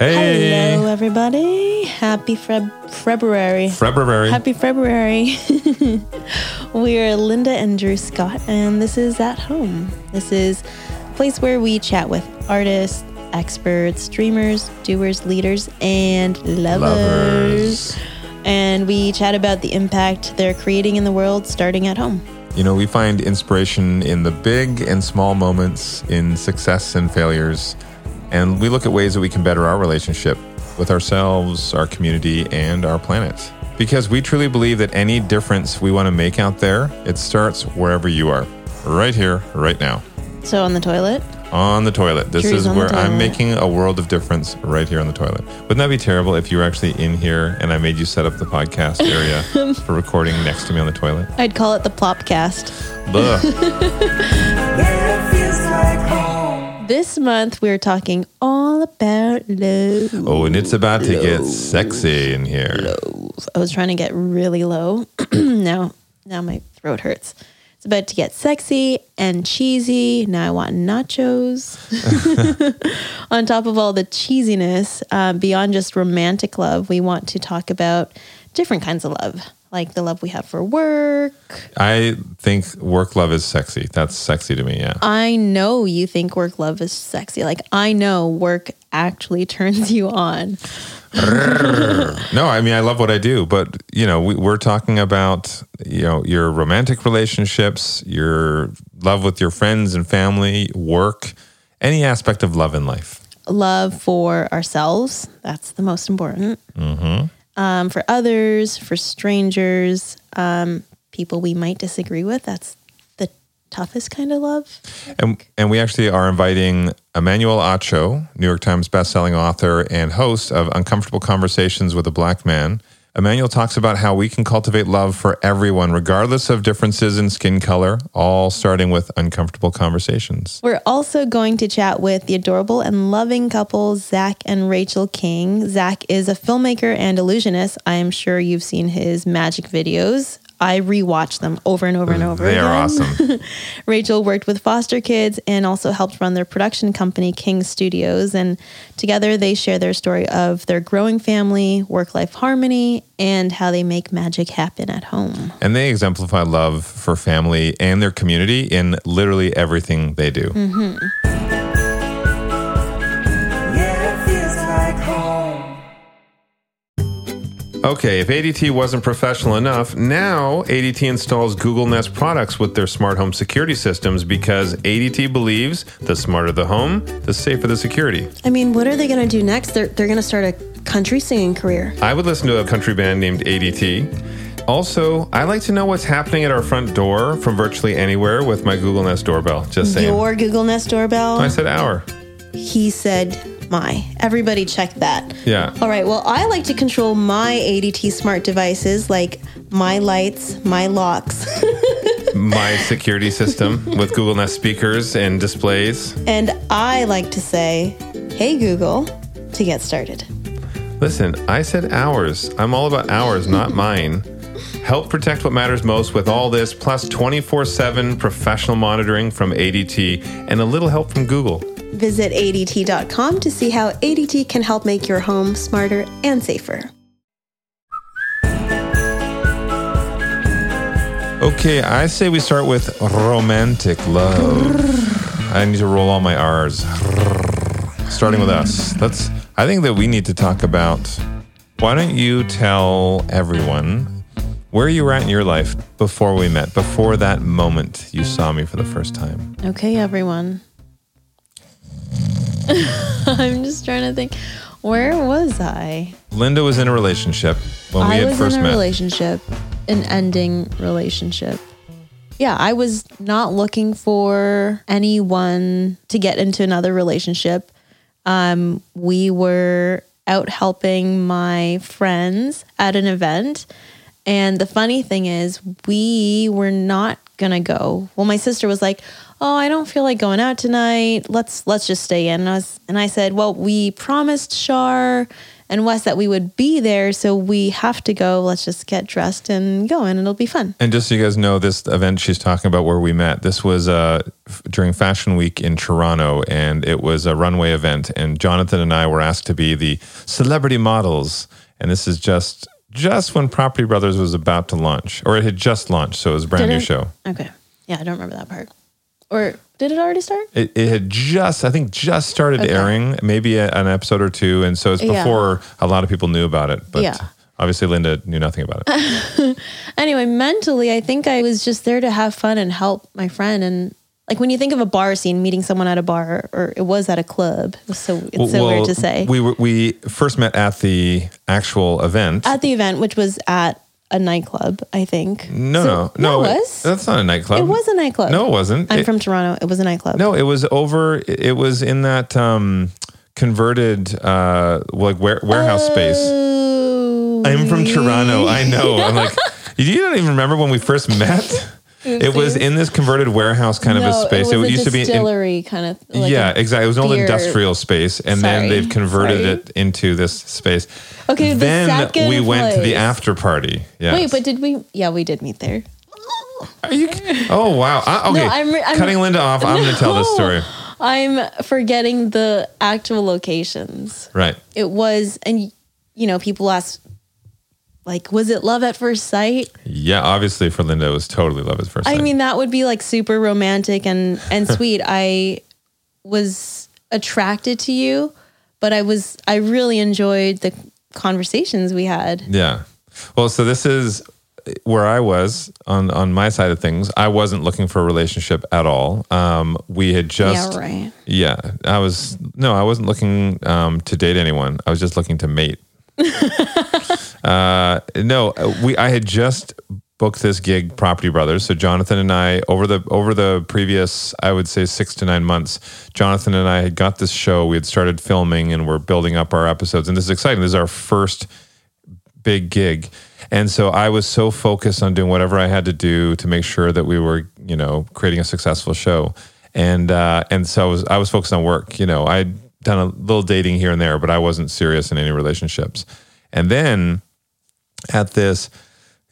Hey. Hello, everybody. Happy Feb- February. February. Happy February. we are Linda and Drew Scott, and this is At Home. This is a place where we chat with artists, experts, dreamers, doers, leaders, and lovers. Lovers. And we chat about the impact they're creating in the world starting at home. You know, we find inspiration in the big and small moments, in success and failures, and we look at ways that we can better our relationship with ourselves, our community, and our planet. Because we truly believe that any difference we want to make out there, it starts wherever you are, right here, right now, So, on the toilet, on the toilet. This Drew's is where I'm making a world of difference right here on the toilet. Wouldn't that be terrible if you were actually in here and I made you set up the podcast area for recording next to me on the toilet? I'd call it the Plopcast. Ugh. This month, we're talking all about love. Oh, and it's about to get sexy in here. I was trying to get really low. now, now my throat hurts. It's about to get sexy and cheesy. Now I want nachos. On top of all the cheesiness, um, beyond just romantic love, we want to talk about different kinds of love, like the love we have for work. I think work love is sexy. That's sexy to me, yeah. I know you think work love is sexy. Like I know work actually turns you on. No, I mean I love what I do, but you know, we, we're talking about you know your romantic relationships, your love with your friends and family, work, any aspect of love in life. love for ourselves. That's the most important. Mm-hmm. Um, for others, for strangers, um, people we might disagree with. That's the toughest kind of love. And and we actually are inviting Emmanuel Acho, New York Times bestselling author and host of Uncomfortable Conversations with a Black Man. Emmanuel talks about how we can cultivate love for everyone, regardless of differences in skin color, all starting with uncomfortable conversations. We're also going to chat with the adorable and loving couple, Zach and Rachel King. Zach is a filmmaker and illusionist. I am sure you've seen his magic videos. I rewatch them over and over and over They again. are awesome. Rachel worked with foster kids and also helped run their production company, King Studios. And together they share their story of their growing family, work life harmony, and how they make magic happen at home. and they exemplify love for family and their community in literally everything they do. Mm-hmm. Okay, if ADT wasn't professional enough, now ADT installs Google Nest products with their smart home security systems because ADT believes the smarter the home, the safer the security. I mean, what are they going to do next? They're, they're going to start a country singing career. I would listen to a country band named ADT. Also, I like to know what's happening at our front door from virtually anywhere with my Google Nest doorbell. Just saying. Your Google Nest doorbell? I said our. He said, my. Everybody check that. Yeah. All right. Well, I like to control my ADT smart devices like my lights, my locks. my security system with Google Nest speakers and displays. and I like to say, hey, Google, to get started. Listen, I said ours. I'm all about ours, not mine. Help protect what matters most with all this, plus 24 7 professional monitoring from ADT and a little help from Google. Visit ADT.com to see how ADT can help make your home smarter and safer. Okay, I say we start with romantic love. I need to roll all my R's. Starting with us. Let's I think that we need to talk about why don't you tell everyone where you were at in your life before we met, before that moment you saw me for the first time. Okay, everyone. I'm just trying to think. Where was I? Linda was in a relationship when we I had was first in a met. relationship, an ending relationship. Yeah, I was not looking for anyone to get into another relationship. Um, we were out helping my friends at an event. And the funny thing is, we were not gonna go. Well, my sister was like, "Oh, I don't feel like going out tonight. Let's let's just stay in." And I was, and I said, "Well, we promised Shar, and Wes that we would be there. So we have to go. Let's just get dressed and go, and it'll be fun. And just so you guys know, this event she's talking about where we met, this was uh, f- during Fashion Week in Toronto, and it was a runway event. And Jonathan and I were asked to be the celebrity models. And this is just just when Property Brothers was about to launch, or it had just launched, so it was a brand Did new it? show. Okay. Yeah, I don't remember that part. Or did it already start? It, it had just, I think, just started Okay. airing, maybe a, an episode or two, and so it's Yeah. before a lot of people knew about it. But Yeah. obviously, Linda knew nothing about it. Anyway, mentally, I think I was just there to have fun and help my friend. And like when you think of a bar scene, meeting someone at a bar, or it was at a club. It so it's so Well, weird to say. We were, we first met at the actual event. at the event, which was at a nightclub, I think. no, So- no, no, it was. That's not a nightclub. It was a nightclub. No, it wasn't. I'm It- from Toronto. It was a nightclub. No, it was over. It was in that um, converted uh, like ware, warehouse space. Oh, I'm from Toronto. I know. I'm like, you don't even remember when we first met. It was in this converted warehouse kind of a space. It, was a used to be in, distillery kind of. Like yeah, exactly. It was an old industrial space, and then they've converted Sorry. it into this space. Okay, then second we went to the after party. Yeah. Wait, but did we? Yeah, we did meet there. Are you? Oh wow. I, okay. I'm re- I'm- Cutting Linda off. I'm going to tell this story. I'm forgetting the actual locations. Right. It was, and you know, people ask, like, was it love at first sight? Yeah. Obviously, for Linda, it was totally love at first sight I mean, that would be like super romantic and and sweet. I was attracted to you, but I was I really enjoyed the conversations we had. Yeah. Well, so this is where I was on on my side of things. I wasn't looking for a relationship at all. Um, we had just yeah, right. yeah. I was no, I wasn't looking um, to date anyone. I was just looking to mate. uh, no, we I had just booked this gig, Property Brothers. So Jonathan and I over the over the previous, I would say six to nine months, Jonathan and I had got this show. We had started filming and we're building up our episodes. And this is exciting. This is our first big gig. And so I was so focused on doing whatever I had to do to make sure that we were, you know, creating a successful show. And uh, and so I was I was focused on work. You know, I'd done a little dating here and there, but I wasn't serious in any relationships. And then at this,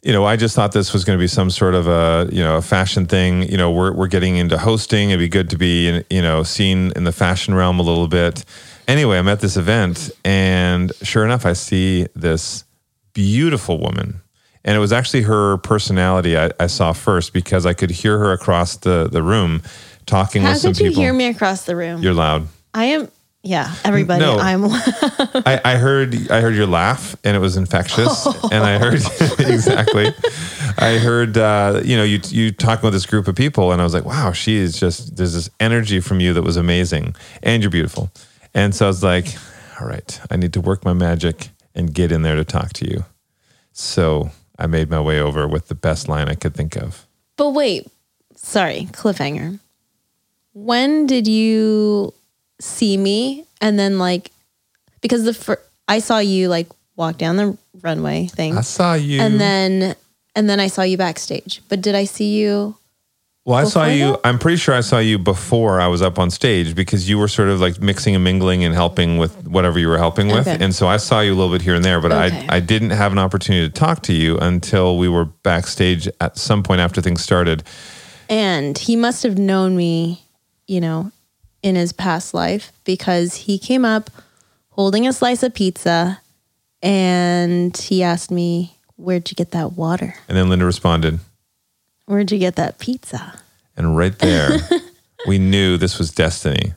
you know, I just thought this was going to be some sort of a, you know, a fashion thing. You know, we're we're getting into hosting. It'd be good to be, in, you know, seen in the fashion realm a little bit. Anyway, I'm at this event, and sure enough, I see this beautiful woman. And it was actually her personality I, I saw first because I could hear her across the, the room talking How with some people. How could you hear me across the room? You're loud. I am. Yeah, everybody. No. I'm. I, I heard I heard your laugh and it was infectious and I heard exactly I heard uh, you know you you talking with this group of people and I was like wow she is just there's this energy from you that was amazing and you're beautiful and so I was like all right I need to work my magic and get in there to talk to you so I made my way over with the best line I could think of But wait, sorry, cliffhanger. When did you see me? And then like, because the fir- I saw you like walk down the runway thing, I saw you and then and then I saw you backstage. But did I see you? Well, I saw you. that? I'm pretty sure I saw you before I was up on stage because you were sort of like mixing and mingling and helping with whatever you were helping with. Okay. And so I saw you a little bit here and there, but Okay. I I didn't have an opportunity to talk to you until we were backstage at some point after things started. And he must have known me, you know, in his past life because he came up holding a slice of pizza, and he asked me, "Where'd you get that water? And then Linda responded, Where'd you get that pizza?" and right there, we knew this was destiny.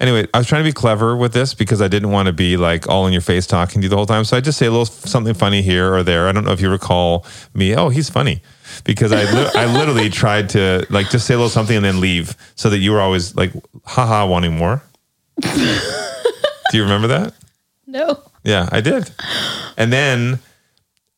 Anyway, I was trying to be clever with this because I didn't want to be like all in your face talking to you the whole time. So I just say a little something funny here or there. I don't know if you recall me. Oh, he's funny because I li- I literally tried to like just say a little something and then leave so that you were always like, haha, wanting more. Do you remember that? No. Yeah, I did. And then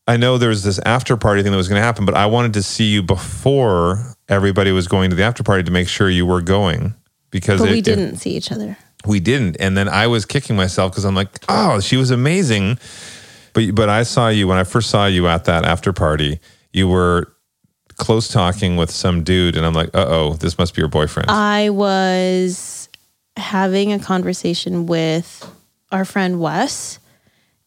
I know there was this after party thing that was going to happen, but I wanted to see you before everybody was going to the after party to make sure you were going because But it- we didn't see each other. we didn't. And then I was kicking myself because I'm like, oh, she was amazing. But but I saw you when I first saw you at that after party. You were close talking with some dude, and I'm like, uh oh, this must be your boyfriend. I was having a conversation with our friend Wes,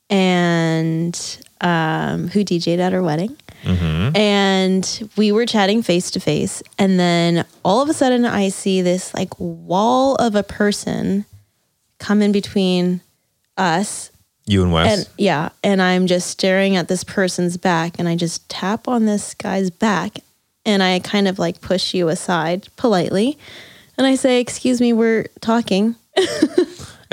and um, who DJ'd at our wedding. Mm-hmm. And we were chatting face to face. And then all of a sudden, I see this like wall of a person come in between us. You and Wes. And yeah. And I'm just staring at this person's back. And I just tap on this guy's back. And I kind of like push you aside politely. And I say, Excuse me, we're talking.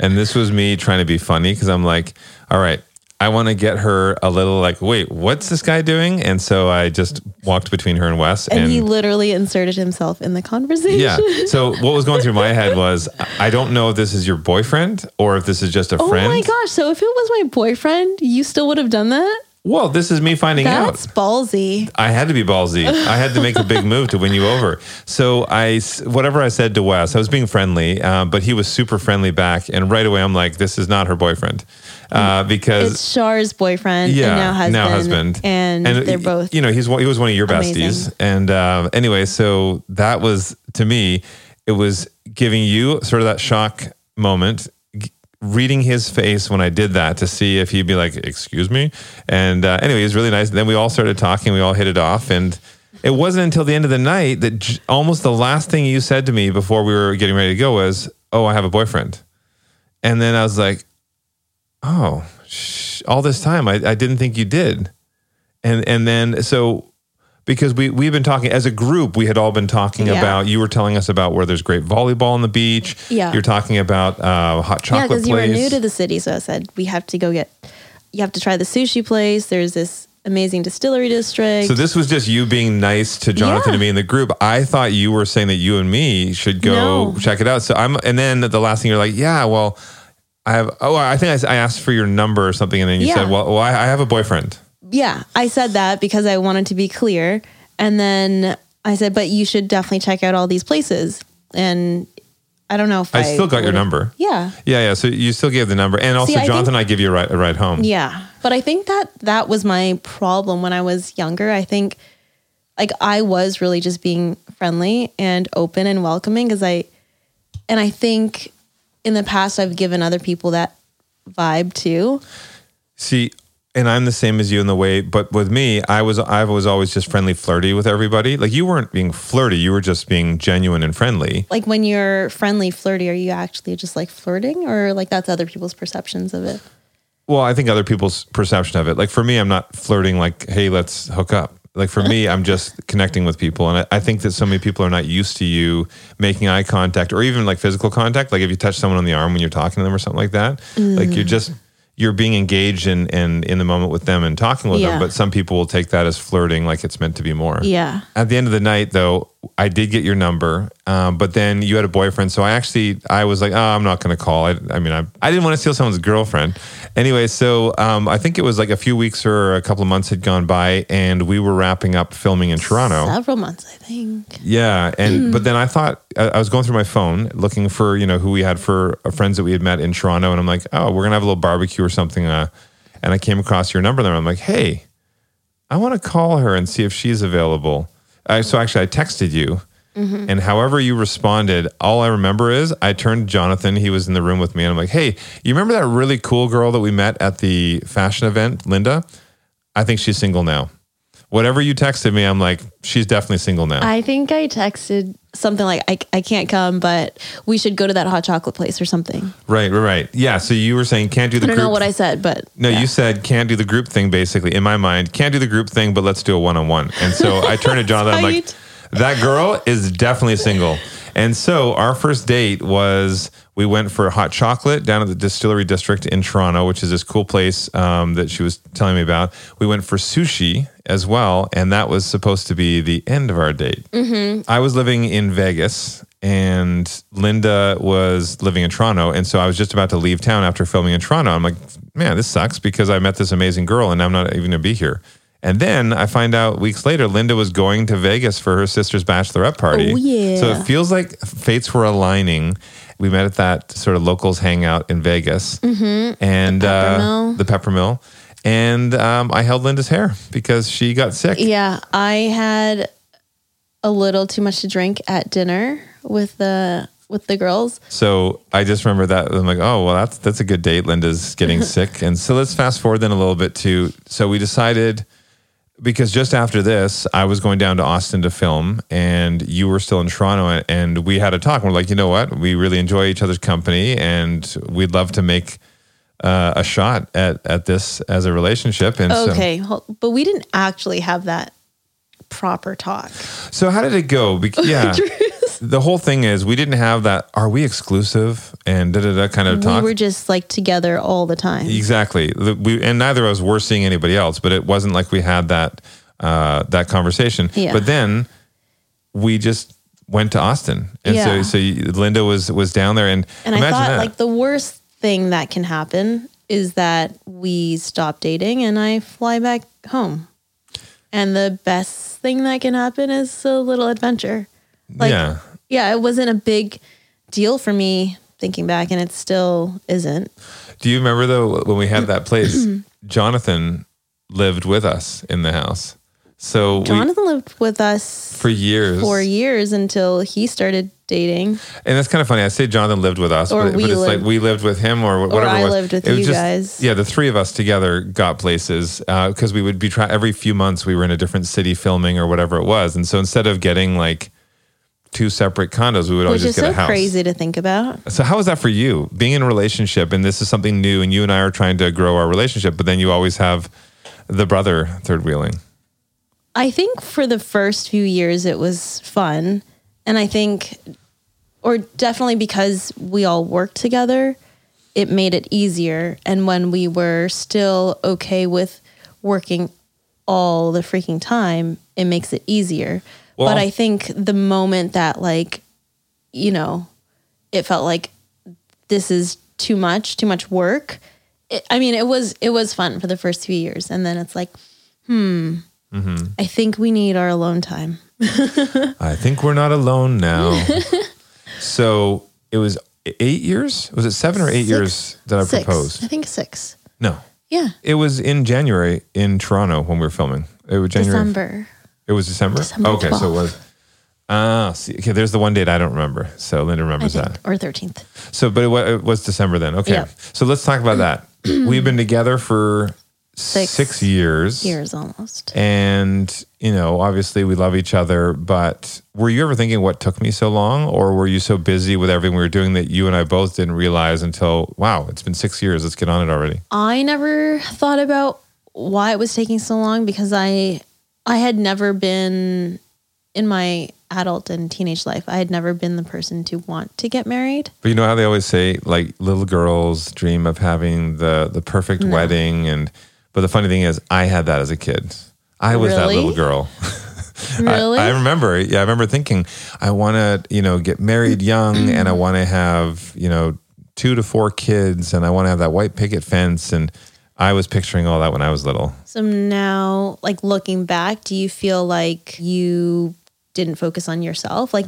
And this was me trying to be funny because I'm like, all right, I want to get her a little like, wait, what's this guy doing? And so I just walked between her and Wes. And, he literally inserted himself in the conversation. yeah. So what was going through my head was, I don't know if this is your boyfriend or if this is just a Oh friend. Oh my gosh. So if it was my boyfriend, you still would have done that? Well, this is me finding That's out. That's ballsy. I had to be ballsy. I had to make a big move to win you over. So I, whatever I said to Wes, I was being friendly, uh, but he was super friendly back. And right away, I'm like, this is not her boyfriend, uh, because It's Char's boyfriend yeah, and now husband. And, they're both You know, he's he was one of your besties, and uh, anyway, so that was to me, it was giving you sort of that shock moment. Reading his face when I did that to see if he'd be like, "Excuse me," and uh, anyway, he was really nice. then we all started talking. We all hit it off, and it wasn't until the end of the night that j- almost the last thing you said to me before we were getting ready to go was, "Oh, I have a boyfriend," and then I was like, oh, sh- all this time I, I didn't think you did, and and then so because we we've been talking as a group, we had all been talking Yeah. about. You were telling us about where there's great volleyball on the beach. Yeah. you're talking about uh, hot Yeah, chocolate because you were new to the city. So I said, we have to go get, you have to try the sushi place. There's this amazing distillery district. so this was just you being nice to Jonathan Yeah. and me in the group. I thought you were saying that you and me should go No. check it out. So I'm, and then the last thing you're like, yeah, well, I have. Oh, I think I, asked for your number or something, and then you Yeah. said, well, well I, I have a boyfriend. yeah, I said that because I wanted to be clear. And then I said, but you should definitely check out all these places. And I don't know if I, I still got your number. Yeah. Yeah, yeah. So you still gave the number, and also See, Jonathan, think- I give you a ride, a ride home. Yeah. But I think that that was my problem when I was younger. I think like I was really just being friendly and open and welcoming because I, and I think in the past I've given other people that vibe too. See, and I'm the same as you in the way, but with me, I was I was always just friendly, flirty with everybody. Like you weren't being flirty, you were just being genuine and friendly. Like when you're friendly, flirty, are you actually just like flirting or like that's other people's perceptions of it? Well, I think other people's perception of it. Like for me, I'm not flirting. Like, hey, let's hook up. Like for me, I'm just connecting with people, and I, I think that so many people are not used to you making eye contact or even like physical contact. Like if you touch someone on the arm when you're talking to them or something like that, like Mm. you're just you're being engaged in, in in the moment with them and talking with Yeah. them. But some people will take that as flirting, like it's meant to be more. Yeah. At the end of the night, though, I did get your number, um, but then you had a boyfriend, so I actually I was like, oh, I'm not going to call. I, I mean, I, I didn't want to steal someone's girlfriend. Anyway, so um, I think it was like a few weeks or a couple of months had gone by, and we were wrapping up filming in Toronto. Several months, I think. Yeah, and but then I thought I I was going through my phone looking for you know who we had for uh, friends that we had met in Toronto, and I'm like, oh, we're gonna have a little barbecue or something. Uh, and I came across your number there. I'm like, hey, I want to call her and see if she's available. I, so actually, I texted you, mm-hmm. and however you responded, all I remember is I turned to Jonathan. He was in the room with me, and I'm like, hey, you remember that really cool girl that we met at the fashion event, Linda? I think she's single now. Whatever you texted me, I'm like, she's definitely single now. I think I texted something like, I, I can't come, but we should go to that hot chocolate place or something. Right, right, right. Yeah. So you were saying can't do the I don't group. know what I said, but no, yeah. you said can't do the group thing. Basically, in my mind, can't do the group thing, but let's do a one on one. And so I turned to Jonathan. I'm like, that girl is definitely single. And so our first date was we went for hot chocolate down at the Distillery District in Toronto, which is this cool place um, that she was telling me about. We went for sushi as well, and that was supposed to be the end of our date. I was living in Vegas and Linda was living in Toronto. And so I was just about to leave town after filming in Toronto. I'm like, man, this sucks because I met this amazing girl and I'm not even going to be here. And then I find out weeks later, Linda was going to Vegas for her sister's bachelorette party. Oh, yeah. So it feels like fates were aligning. We met at that sort of locals hangout in Vegas and The uh, the Peppermill. And um, I held Linda's hair because she got sick. Yeah, I had a little too much to drink at dinner with the with the girls. So I just remember that I'm like, oh well, that's that's a good date. Linda's getting sick, and so let's fast forward then a little bit to. So we decided because just after this, I was going down to Austin to film, and you were still in Toronto, and we had a talk. And We're like, you know what? We really enjoy each other's company, and we'd love to make uh, a shot at at this as a relationship. And Okay, hol- but we didn't actually have that proper talk. so how did it go? Bec- yeah. The whole thing is we didn't have that. Are we exclusive? And da da da kind of We talk. We were just like together all the time. Exactly. The- We and neither of us were seeing anybody else, but it wasn't like we had that uh, that conversation. Yeah. But then we just went to Austin, and Yeah. so so you- Linda was was down there, and, And I thought that. like the worst thing that can happen is that we stop dating and I fly back home. And the best thing that can happen is a little adventure. Like yeah. Yeah, it wasn't a big deal for me thinking back and it still isn't. Do you remember though when we had that place? Jonathan lived with us in the house, so we, Jonathan lived with us for years. for years until he started dating. And that's kind of funny. I say Jonathan lived with us, Or but, we but it's like we lived with him or whatever. I it was. lived with It you just- guys. Yeah, the three of us together got places uh, because we would be trying every few months. We were in a different city filming or whatever it was, and so instead of getting like two separate condos, we would always Which is just get so a house. crazy to think about. So how was that for you? Being in a relationship, and this is something new, and you and I are trying to grow our relationship, but then you always have the brother third wheeling. I think for the first few years it was fun. And I think, or definitely because we all worked together, it made it easier. And when we were still okay with working all the freaking time, it makes it easier. Well- but I think the moment that, like, you know, it felt like this is too much, too much work. It, I mean, it was it was fun for the first few years, and then it's like, hmm, I think we need our alone time. I think we're not alone now. so it was eight years. Was it seven or eight Six- years that I six. proposed? I think six. No, Yeah, it was in January in Toronto when we were filming. It was January. December. It was December. December okay, so it was. Ah, see, okay. There's the one date I don't remember. So Linda remembers that. or thirteenth. So, but it was, it was December then. Okay. Yeah. So let's talk about that. We've been together for Six six years. Years almost. And, you know, obviously we love each other, but were you ever thinking what took me so long? Or were you so busy with everything we were doing that you and I both didn't realize until, wow, it's been six years. Let's get on it already. I never thought about why it was taking so long because I I had never been in my adult and teenage life. I had never been the person to want to get married. But you know how they always say, like, little girls dream of having the, the perfect wedding. And, but the funny thing is, I had that as a kid. I was that little girl. I- Really? I, remember. Yeah, I remember thinking, I want to, you know, get married young, mm-hmm. and I want to have, you know, two to four kids, and I want to have that white picket fence, and I was picturing all that when I was little. so now like looking back, do you feel like you didn't focus on yourself? Like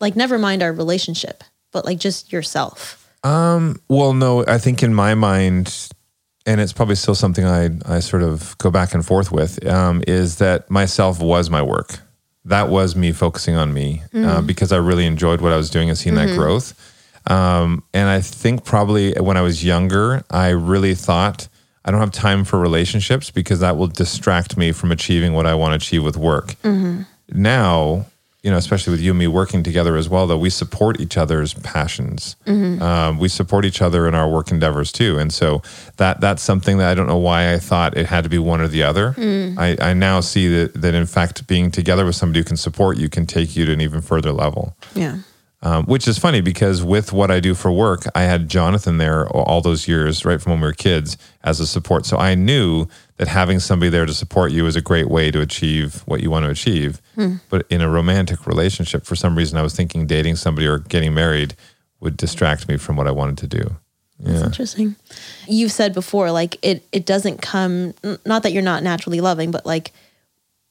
like never mind our relationship, but like just yourself. Um. Well, no, I think in my mind, and it's probably still something I I sort of go back and forth with, um, is that myself was my work. That was me focusing on me uh, because I really enjoyed what I was doing and seeing that growth. Um, and I think probably when I was younger, I really thought I don't have time for relationships because that will distract me from achieving what I want to achieve with work. Mm-hmm. Now, you know, especially with you and me working together as well, though we support each other's passions. Mm-hmm. Um, we support each other in our work endeavors too, and so that that's something that I don't know why I thought it had to be one or the other. Mm. I, I now see that that in fact being together with somebody who can support you can take you to an even further level. Yeah. Um, which is funny because with what I do for work, I had Jonathan there all those years, right from when we were kids, as a support. So I knew that having somebody there to support you is a great way to achieve what you want to achieve. But in a romantic relationship, for some reason, I was thinking dating somebody or getting married would distract me from what I wanted to do. Yeah. That's interesting. You've said before, like it it doesn't come not that you're not naturally loving, but like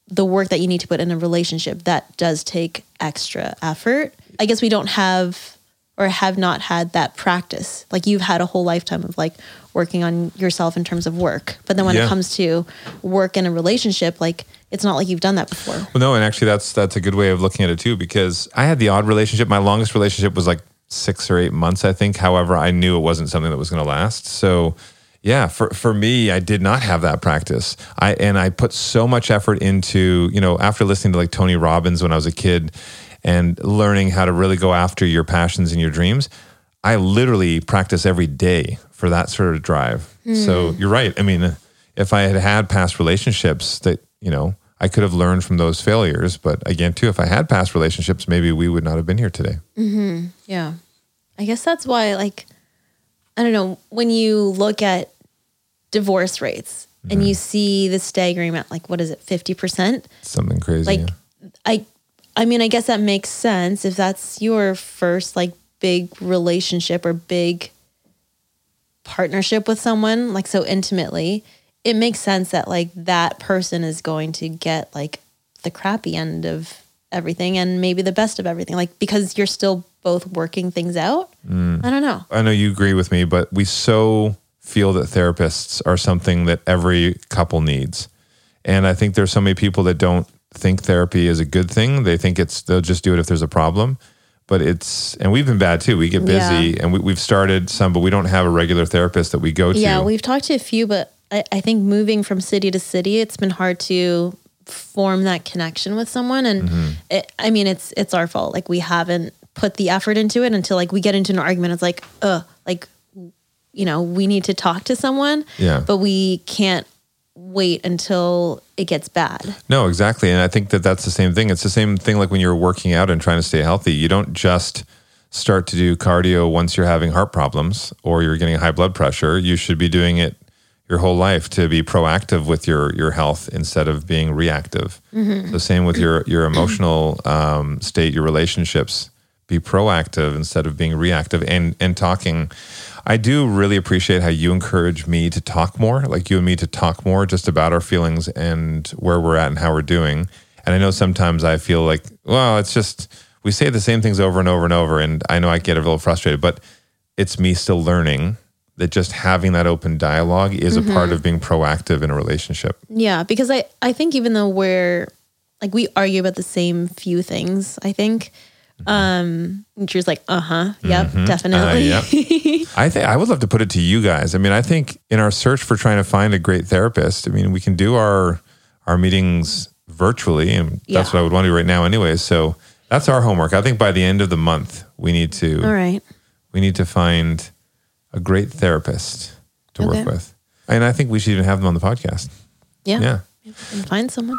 the work that you need to put in a relationship that does take extra effort. I guess we don't have or have not had that practice. Like you've had a whole lifetime of like working on yourself in terms of work. But then when Yeah. it comes to work in a relationship, like it's not like you've done that before. Well, no, and actually, that's that's a good way of looking at it too, because I had the odd relationship. My longest relationship was like six or eight months, I think. However, I knew it wasn't something that was going to last. So, yeah, for, for me, I did not have that practice. I and I put so much effort into, you know, after listening to like Tony Robbins when I was a kid and learning how to really go after your passions and your dreams, I literally practice every day for that sort of drive. So hmm. you're right. I mean, if I had had past relationships that, you know, I could have learned from those failures. But again, too, if I had past relationships, maybe we would not have been here today. Mm-hmm. Yeah. I guess that's why, like, I don't know, when you look at divorce rates and you mm-hmm. see the staggering amount, like, what is it, 50%? Something crazy. Like, yeah. I, I mean, I guess that makes sense if that's your first, like, big relationship or big partnership with someone, like, so intimately. It makes sense that, like, that person is going to get, like, the crappy end of everything and maybe the best of everything, like, because you're still both working things out. Mm. I don't know. I know you agree with me, but we so feel that therapists are something that every couple needs. And I think there's so many people that don't think therapy is a good thing. They think it's they'll just do it if there's a problem. But it's and we've been bad too. We get busy Yeah. and we, we've started some, but we don't have a regular therapist that we go to. Yeah, we've talked to a few, but I, I think moving from city to city, it's been hard to form that connection with someone. And Mm-hmm. it, I mean, it's it's our fault. Like we haven't put the effort into it until like we get into an argument. It's like, uh, like you know, we need to talk to someone. Yeah. but we can't wait until it gets bad. No, exactly. And I think that that's the same thing. It's the same thing like when you're working out and trying to stay healthy. You don't just start to do cardio once you're having heart problems or you're getting high blood pressure. You should be doing it your whole life to be proactive with your your health instead of being reactive. So same with your your emotional um, state, your relationships. Be proactive instead of being reactive and and talking. I do really appreciate how you encourage me to talk more, like you and me to talk more just about our feelings and where we're at and how we're doing. And I know sometimes I feel like, well, it's just we say the same things over and over and over, and I know I get a little frustrated, but it's me still learning that just having that open dialogue is a mm-hmm. part of being proactive in a relationship. Yeah, because I I think even though we're like we argue about the same few things, I think. Um, and Drew's like, uh huh, yep, definitely. Uh. I think I would love to put it to you guys. I mean, I think in our search for trying to find a great therapist, I mean, we can do our our meetings virtually, and that's Yeah. what I would want to do right now, anyway. So that's our homework. I think by the end of the month, we need to All right. we need to find a great therapist to Okay. work with, and I think we should even have them on the podcast. Yeah. Yeah. And find someone.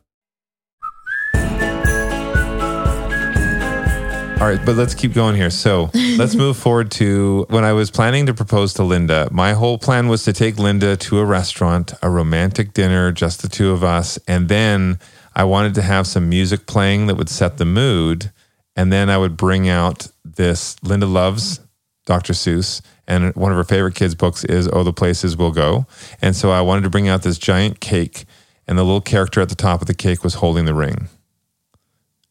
All right, but let's keep going here. So let's move forward to when I was planning to propose to Linda. My whole plan was to take Linda to a restaurant, a romantic dinner, just the two of us. And then I wanted to have some music playing that would set the mood. And then I would bring out this Linda loves Dr. Seuss. And one of her favorite kids' books is Oh, the Places We'll Go. And so I wanted to bring out this giant cake, and the little character at the top of the cake was holding the ring.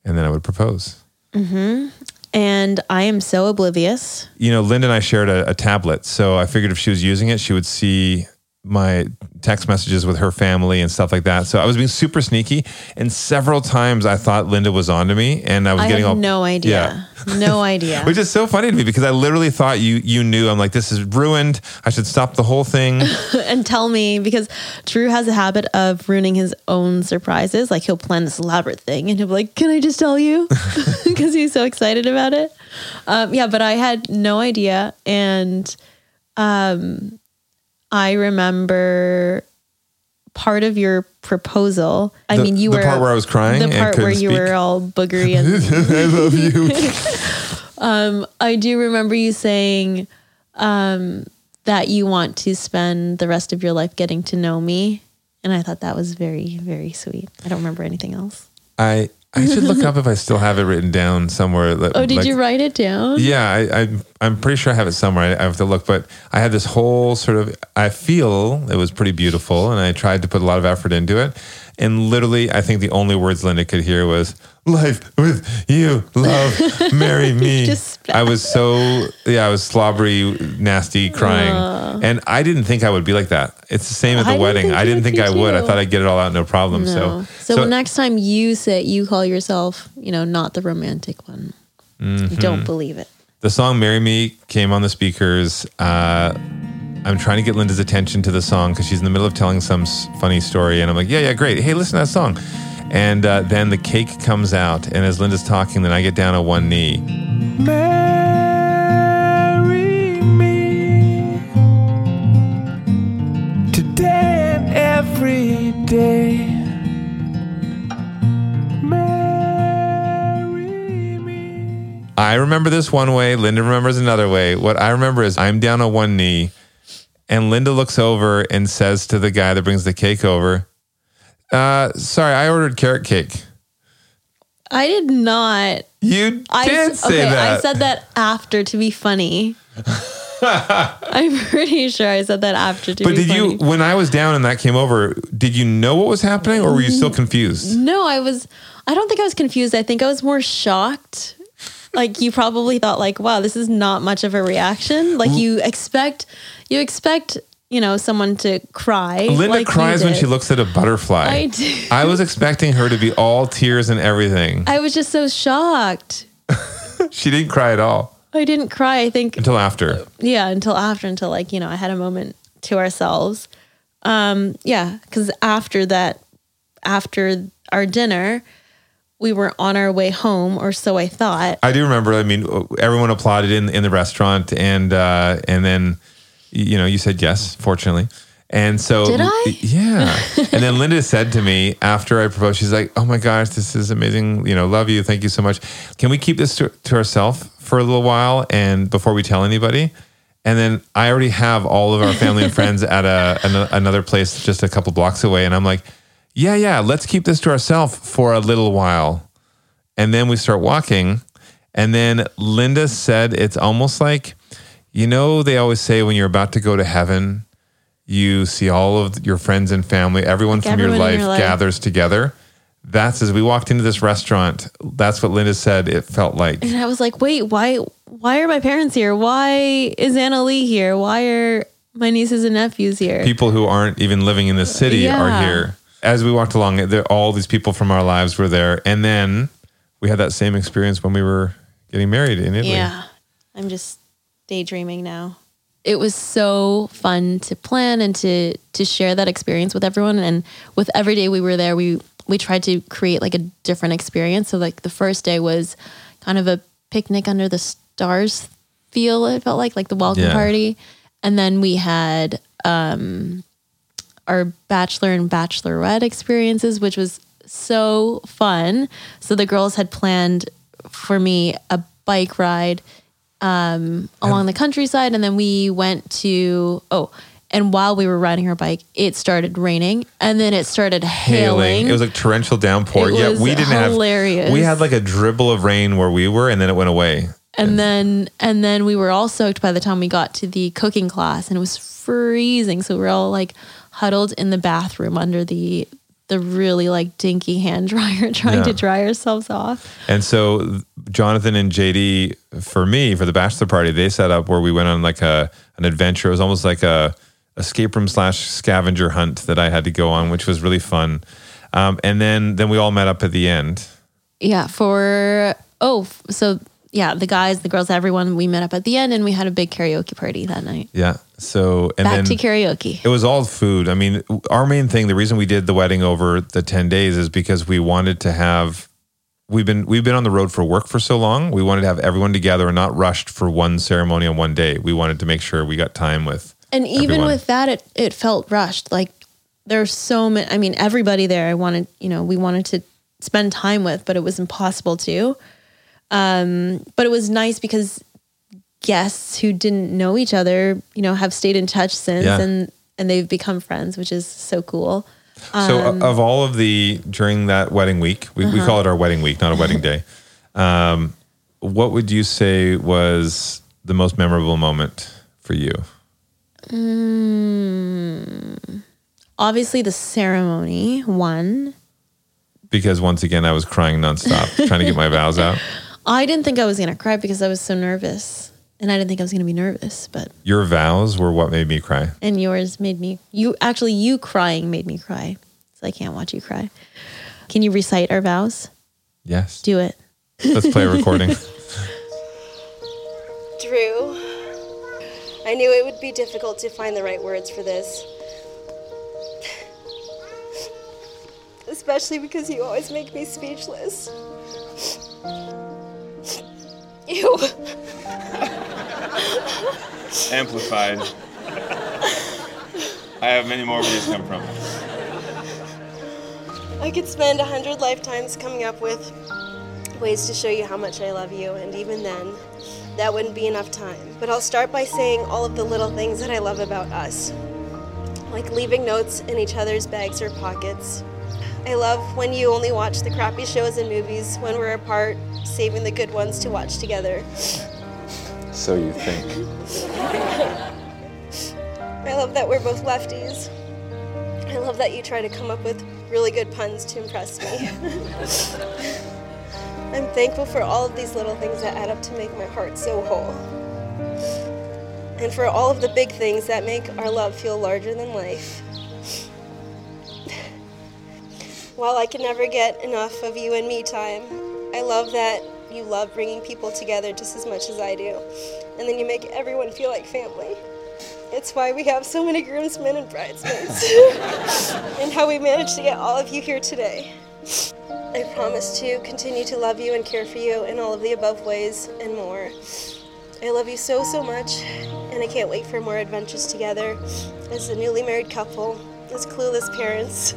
And then I would propose. Mm-hmm. And I am so oblivious. you know, Linda and I shared a, a tablet. So I figured if she was using it, she would see my text messages with her family and stuff like that. So I was being super sneaky. And several times I thought Linda was onto me and I was I getting had all. no idea. No idea. Which is so funny to me because I literally thought you you knew. I'm like, this is ruined. I should stop the whole thing. and tell me because Drew has a habit of ruining his own surprises. Like he'll plan this elaborate thing and he'll be like, "Can I just tell you?" Because he's so excited about it. Um, yeah, but I had no idea, and um, I remember part of your proposal. I The- mean, you the were part where I was crying The part where you speak? were all boogery and I love you. I do remember you saying um, that you want to spend the rest of your life getting to know me. And I thought that was very, very sweet. I don't remember anything else. I I should look up if I still have it written down somewhere. Oh, did like- you write it down? Yeah, I, I, I'm pretty sure I have it somewhere. I, I have to look, but I had this whole sort of. I feel it was pretty beautiful, and I tried to put a lot of effort into it. And literally, I think the only words Linda could hear was "life with you, love, marry me." I was so yeah, I was slobbery, nasty, crying, and I didn't think I would be like that. It's the same at the I didn't wedding. I didn't think I would. I thought I'd get it all out, no problem. No. So, So, next time you say you call yourself, you know, not the romantic one, Mm-hmm. don't believe it. the song "Marry Me" came on the speakers. Uh, I'm trying to get Linda's attention to the song because she's in the middle of telling some s- funny story, and I'm like, "Yeah, yeah, great. Hey, listen to that song." And uh, then the cake comes out, and as Linda's talking, then I get down on one knee. Marry me today and every day. Marry me. I remember this one way. Linda remembers another way. What I remember is I'm down on one knee, and Linda looks over and says to the guy that brings the cake over, uh, "Sorry, I ordered carrot cake." I did not. You I did s- say okay, that. I said that after to be funny. I'm pretty sure I said that after to But did funny. you, when I was down and that came over, did you know what was happening or were you still confused? No, I was. I don't think I was confused. I think I was more shocked. Like you probably thought, like, wow, this is not much of a reaction. Like you expect, you expect, you know, someone to cry. Linda like cries when she looks at a butterfly. I do. I was expecting her to be all tears and everything. I was just so shocked. She didn't cry at all I didn't cry. I think until after. yeah until after until like you know i had a moment to ourselves um yeah because after that after our dinner we were on our way home or so i thought I do remember. I mean, everyone applauded in in the restaurant, and uh, and then you know you said yes, fortunately. And so, Did I? Yeah. and then Linda said to me after I proposed, she's like, "Oh my gosh, this is amazing. You know, love you. Thank you so much. Can we keep this to, to ourselves for a little while and before we tell anybody?" And then I already have all of our family and friends at a an, another place just a couple blocks away, and I'm like, "Yeah, yeah, let's keep this to ourselves for a little while." And then we start walking. And then Linda said, it's almost like, you know, they always say when you're about to go to heaven, you see all of your friends and family, everyone Like from your everyone in life, your life. gathers together. That's as we walked into this restaurant, that's what Linda said it felt like. and i was like wait why why are my parents here why is anna lee here why are my nieces and nephews here People who aren't even living in the city are here. As we walked along, there, all these people from our lives were there. And then we had that same experience when we were getting married in Italy. Yeah. I'm just daydreaming now. It was so fun to plan and to to share that experience with everyone and with every day we were there we we tried to create like a different experience. So like the first day was kind of a picnic under the stars feel it felt like like the welcome Yeah. party. And then we had um our bachelor and bachelorette experiences, which was so fun. So the girls had planned for me a bike ride um, along the countryside, and then we went to oh, and while we were riding our bike, it started raining, and then it started hailing. It was like torrential downpour. It yeah, was we didn't hilarious. have. We had like a dribble of rain where we were, and then it went away. and then and then we were all soaked by the time we got to the cooking class, and it was freezing. So we were all like huddled in the bathroom under the the really like dinky hand dryer, trying Yeah. to dry ourselves off. And so Jonathan and JD, for me, for the bachelor party, they set up where we went on like a an adventure. It was almost like a escape room slash scavenger hunt that I had to go on, which was really fun. Um, and then then we all met up at the end. Yeah, for oh, so yeah, the guys, the girls, everyone, we met up at the end and we had a big karaoke party that night. Yeah. So and Back then to karaoke. It was all food. I mean, our main thing, the reason we did the wedding over the 10 days is because we wanted to have we've been we've been on the road for work for so long. We wanted to have everyone together and not rushed for one ceremony on one day. We wanted to make sure we got time with And even everyone. with that, it it felt rushed. Like there's so many. I mean, everybody there. I wanted, you know, we wanted to spend time with, but it was impossible to. Um, but it was nice because guests who didn't know each other, you know, have stayed in touch since, Yeah. and and they've become friends, which is so cool. So, o- of all of the during that wedding week, we, we uh-huh. call it our wedding week, not a wedding day. Um, what would you say was the most memorable moment for you? Mm, obviously, the ceremony one. Because once again, I was crying nonstop, trying to get my vows out. I didn't think I was gonna cry because I was so nervous, and I didn't think I was gonna be nervous. But Your vows were what made me cry. and yours made me. You actually, you crying made me cry. So I can't watch you cry. Can you recite our vows? Yes. Do it. Let's play a recording. Drew, I knew it would be difficult to find the right words for this. Especially because you always make me speechless. Ew. Amplified. I have many more where these come from. I could spend a hundred lifetimes coming up with ways to show you how much I love you, and even then, that wouldn't be enough time. But I'll start by saying all of the little things that I love about us, like leaving notes in each other's bags or pockets. I love when you only watch the crappy shows and movies when we're apart, saving the good ones to watch together. So you think. I love that we're both lefties. I love that you try to come up with really good puns to impress me. I'm thankful for all of these little things that add up to make my heart so whole. And for all of the big things that make our love feel larger than life. While I can never get enough of you and me time, I love that you love bringing people together just as much as I do. And then you make everyone feel like family. It's why we have so many groomsmen and bridesmaids, and how we managed to get all of you here today. I promise to continue to love you and care for you in all of the above ways and more. I love you so, so much, and I can't wait for more adventures together as a newly married couple, as clueless parents,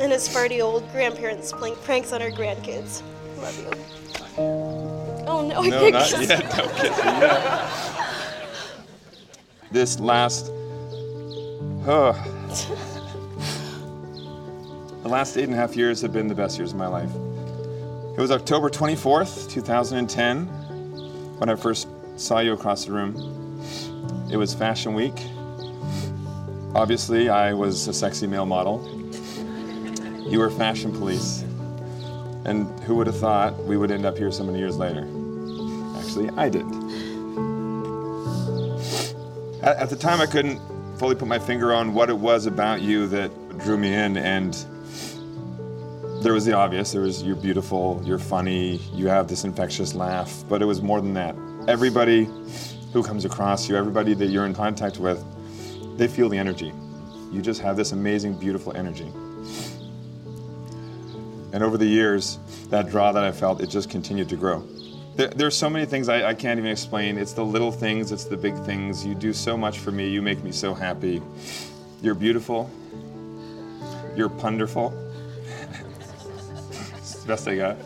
and his farty old grandparents playing pranks on our grandkids. Love you. Oh no, I No, can't not kiss yet. Don't kiss me yet. This last, oh, the last eight and a half years have been the best years of my life. It was October 24th, 2010, when I first saw you across the room. It was Fashion Week. Obviously, I was a sexy male model. You were fashion police. And who would have thought we would end up here so many years later? Actually, I did. At, the time, I couldn't fully put my finger on what it was about you that drew me in, and there was the obvious. There was you're beautiful, you're funny, you have this infectious laugh, but it was more than that. Everybody who comes across you, everybody that you're in contact with, they feel the energy. You just have this amazing, beautiful energy. And over the years, that draw that I felt, it just continued to grow. There, there's so many things I, I can't even explain. It's the little things, it's the big things. You do so much for me. You make me so happy. You're beautiful. You're punderful. it's the best I got.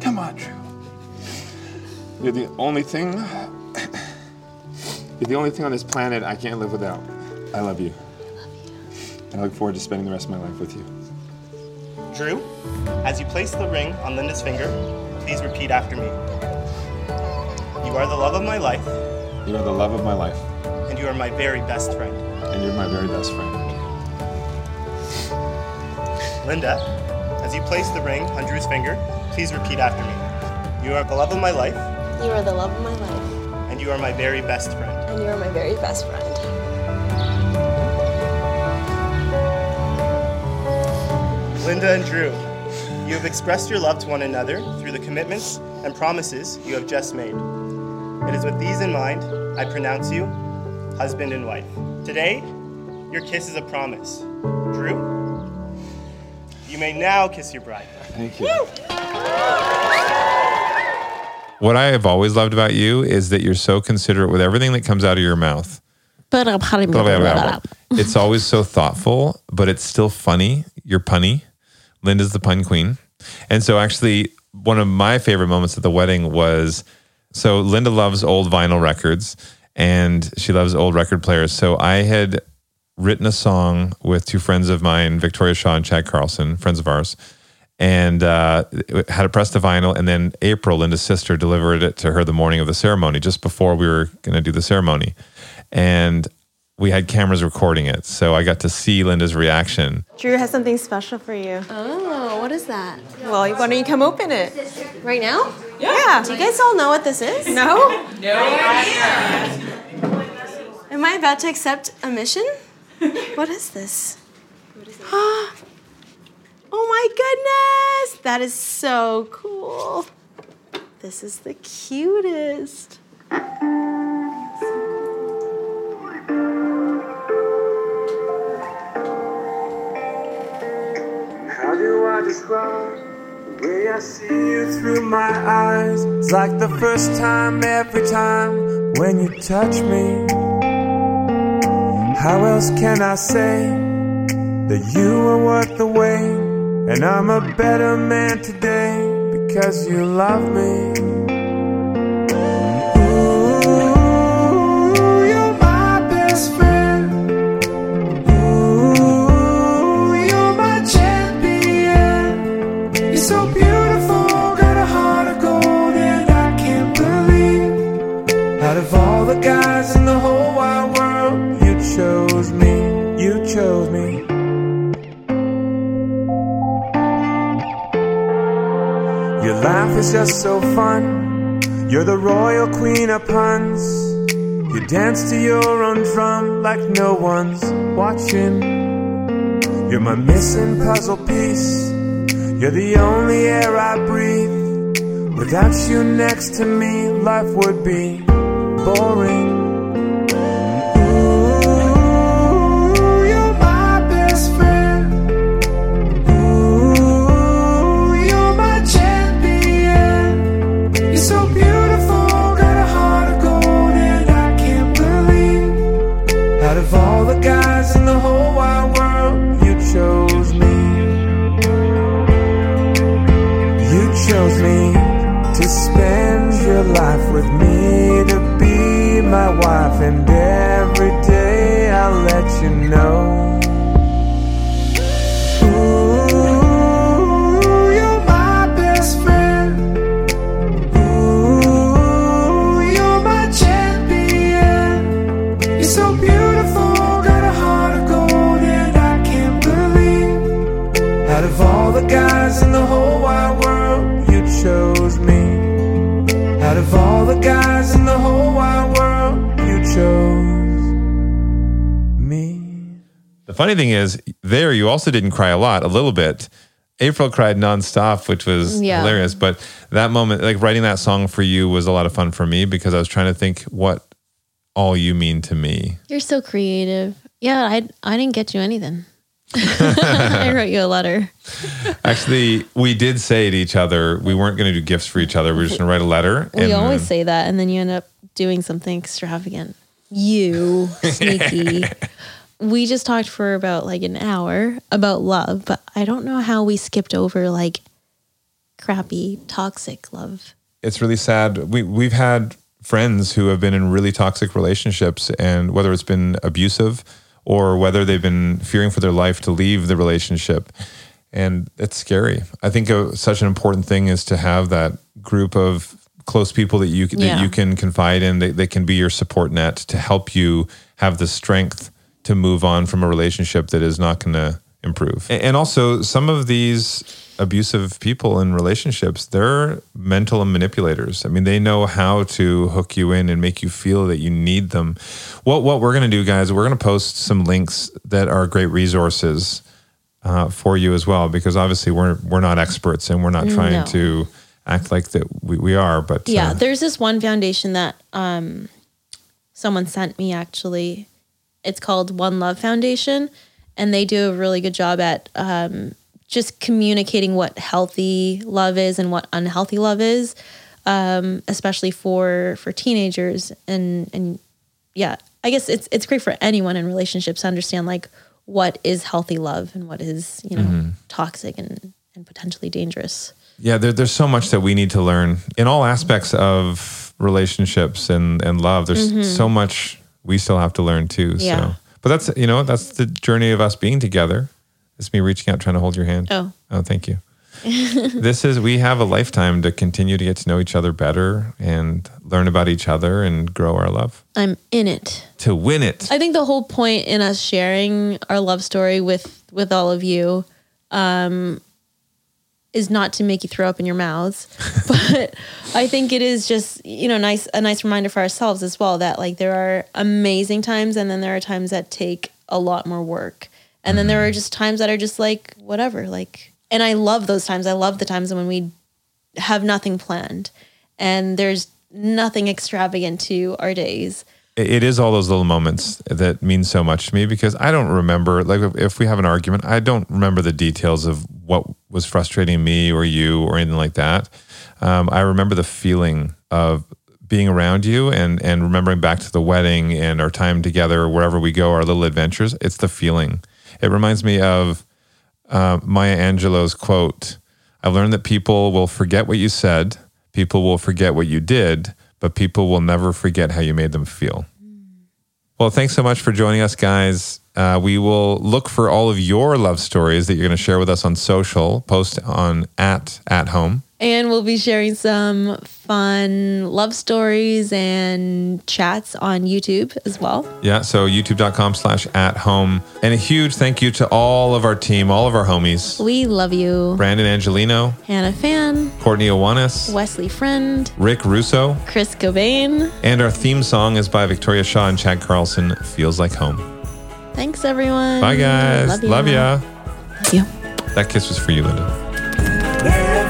Come on, Drew. You're the only thing. You're the only thing on this planet I can't live without. I love you. And I look forward to spending the rest of my life with you. Drew, as you place the ring on Linda's finger, please repeat after me. You are the love of my life, You are the love of my life, and you are my very best friend. and you're my very best friend. Linda, as you place the ring on Drew's finger, please repeat after me. You are the love of my life, You are the love of my life, and you are my very best friend. and you are my very best friend. Linda and Drew, you have expressed your love to one another through the commitments and promises you have just made. It is with these in mind I pronounce you husband and wife. Today, your kiss is a promise. Drew, you may now kiss your bride. Thank you. What I have always loved about you is that you're so considerate with everything that comes out of your mouth. It's always so thoughtful, but it's still funny. You're punny. Linda's the pun queen. And so, actually, one of my favorite moments at the wedding was so Linda loves old vinyl records. and she loves old record players. So I had written a song with two friends of mine, Victoria Shaw and Chad Carlson, friends of ours, and uh, had it pressed to vinyl. And then April, Linda's sister, delivered it to her the morning of the ceremony, just before we were going to do the ceremony. And we had cameras recording it. So I got to see Linda's reaction. Drew has something special for you. Oh, what is that? Well, why don't you come open it? Right now? Yeah. Do you guys all know what this is? No? No. Am I about to accept a mission? what is this? oh my goodness! That is so cool. This is the cutest. Describe the way I see you through my eyes? It's like the first time every time when you touch me. How else can I say that you are worth the wait? And I'm a better man today because you love me. The guys in the whole wide world, you chose me. You chose me. Your laugh is just so fun. You're the royal queen of puns. You dance to your own drum like no one's watching. You're my missing puzzle piece. You're the only air I breathe. Without you next to me, life would be boring. And The funny thing is, there you also didn't cry a lot, a little bit. April cried nonstop, which was Yeah. hilarious. But that moment, like writing that song for you, was a lot of fun for me because I was trying to think what all you mean to me. You're so creative. Yeah, I I didn't get you anything. I wrote you a letter. Actually, we did say to each other we weren't going to do gifts for each other. We were just going to write a letter. We always uh, say that, and then you end up doing something extravagant. You sneaky. We just talked for about like an hour about love, but I don't know how we skipped over like crappy, toxic love. it's really sad. We we've had friends who have been in really toxic relationships, and whether it's been abusive or whether they've been fearing for their life to leave the relationship, and it's scary. I think uh, such an important thing is to have that group of close people that you that Yeah. you can confide in. They, they can be your support net to help you have the strength to move on from a relationship that is not going to improve. And also, some of these abusive people in relationships, they're mental manipulators. I mean, they know how to hook you in and make you feel that you need them. What what we're going to do, guys, we're going to post some links that are great resources uh, for you as well, because obviously we're we're not experts and we're not trying No. to act like that we, we are. But Yeah, uh, there's this one foundation that um, someone sent me actually. It's called One Love Foundation, and they do a really good job at um, just communicating what healthy love is and what unhealthy love is, um, especially for for teenagers. And and yeah, I guess it's it's great for anyone in relationships to understand like what is healthy love and what is you know toxic and and potentially dangerous. Yeah, there, there's so much that we need to learn in all aspects of relationships and and love. There's so much we still have to learn too. Yeah. So, but that's you know that's the journey of us being together. It's me reaching out, trying to hold your hand. Oh. oh, thank you. this is we have a lifetime to continue to get to know each other better and learn about each other and grow our love I'm in it. to win it. I think the whole point in us sharing our love story with with all of you um, is not to make you throw up in your mouths, but I think it is just you know nice a nice reminder for ourselves as well that like there are amazing times and then there are times that take a lot more work, and then there are mm. just times that are just like whatever like, and I love those times. I love the times when we have nothing planned and there's nothing extravagant to our days. it is all those little moments that mean so much to me because I don't remember like if we have an argument, I don't remember the details of what was frustrating me or you or anything like that. Um, I remember the feeling of being around you and and remembering back to the wedding and our time together wherever we go, our little adventures. It's the feeling. It reminds me of uh, Maya Angelou's quote I've learned that people will forget what you said, people will forget what you did, but people will never forget how you made them feel. Well, thanks so much for joining us, guys. Uh, we will look for all of your love stories that you're going to share with us on social. Post on at at home. And we'll be sharing some fun love stories and chats on YouTube as well. Yeah, so youtube.com slash at home. And a huge thank you to all of our team, all of our homies We love you. Brandon Angelino, Hannah Fan, Courtney Owanis, Wesley Friend, Rick Russo, Chris Cobain. and our theme song is by Victoria Shaw and Chad Carlson, Feels Like Home. Thanks, everyone. Bye, guys. Love, ya. Love. Love you. That kiss was for you, Linda.